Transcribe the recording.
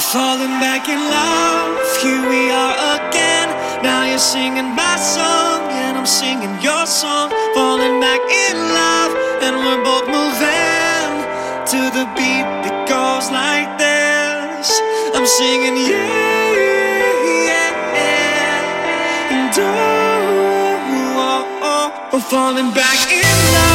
falling back in love. Here we are again. Now you're singing my song, and I'm singing your song. Falling back in love, and we're both moving to the beat that goes like this. I'm singing, yeah, yeah, and oh, oh, oh, we're falling back in love.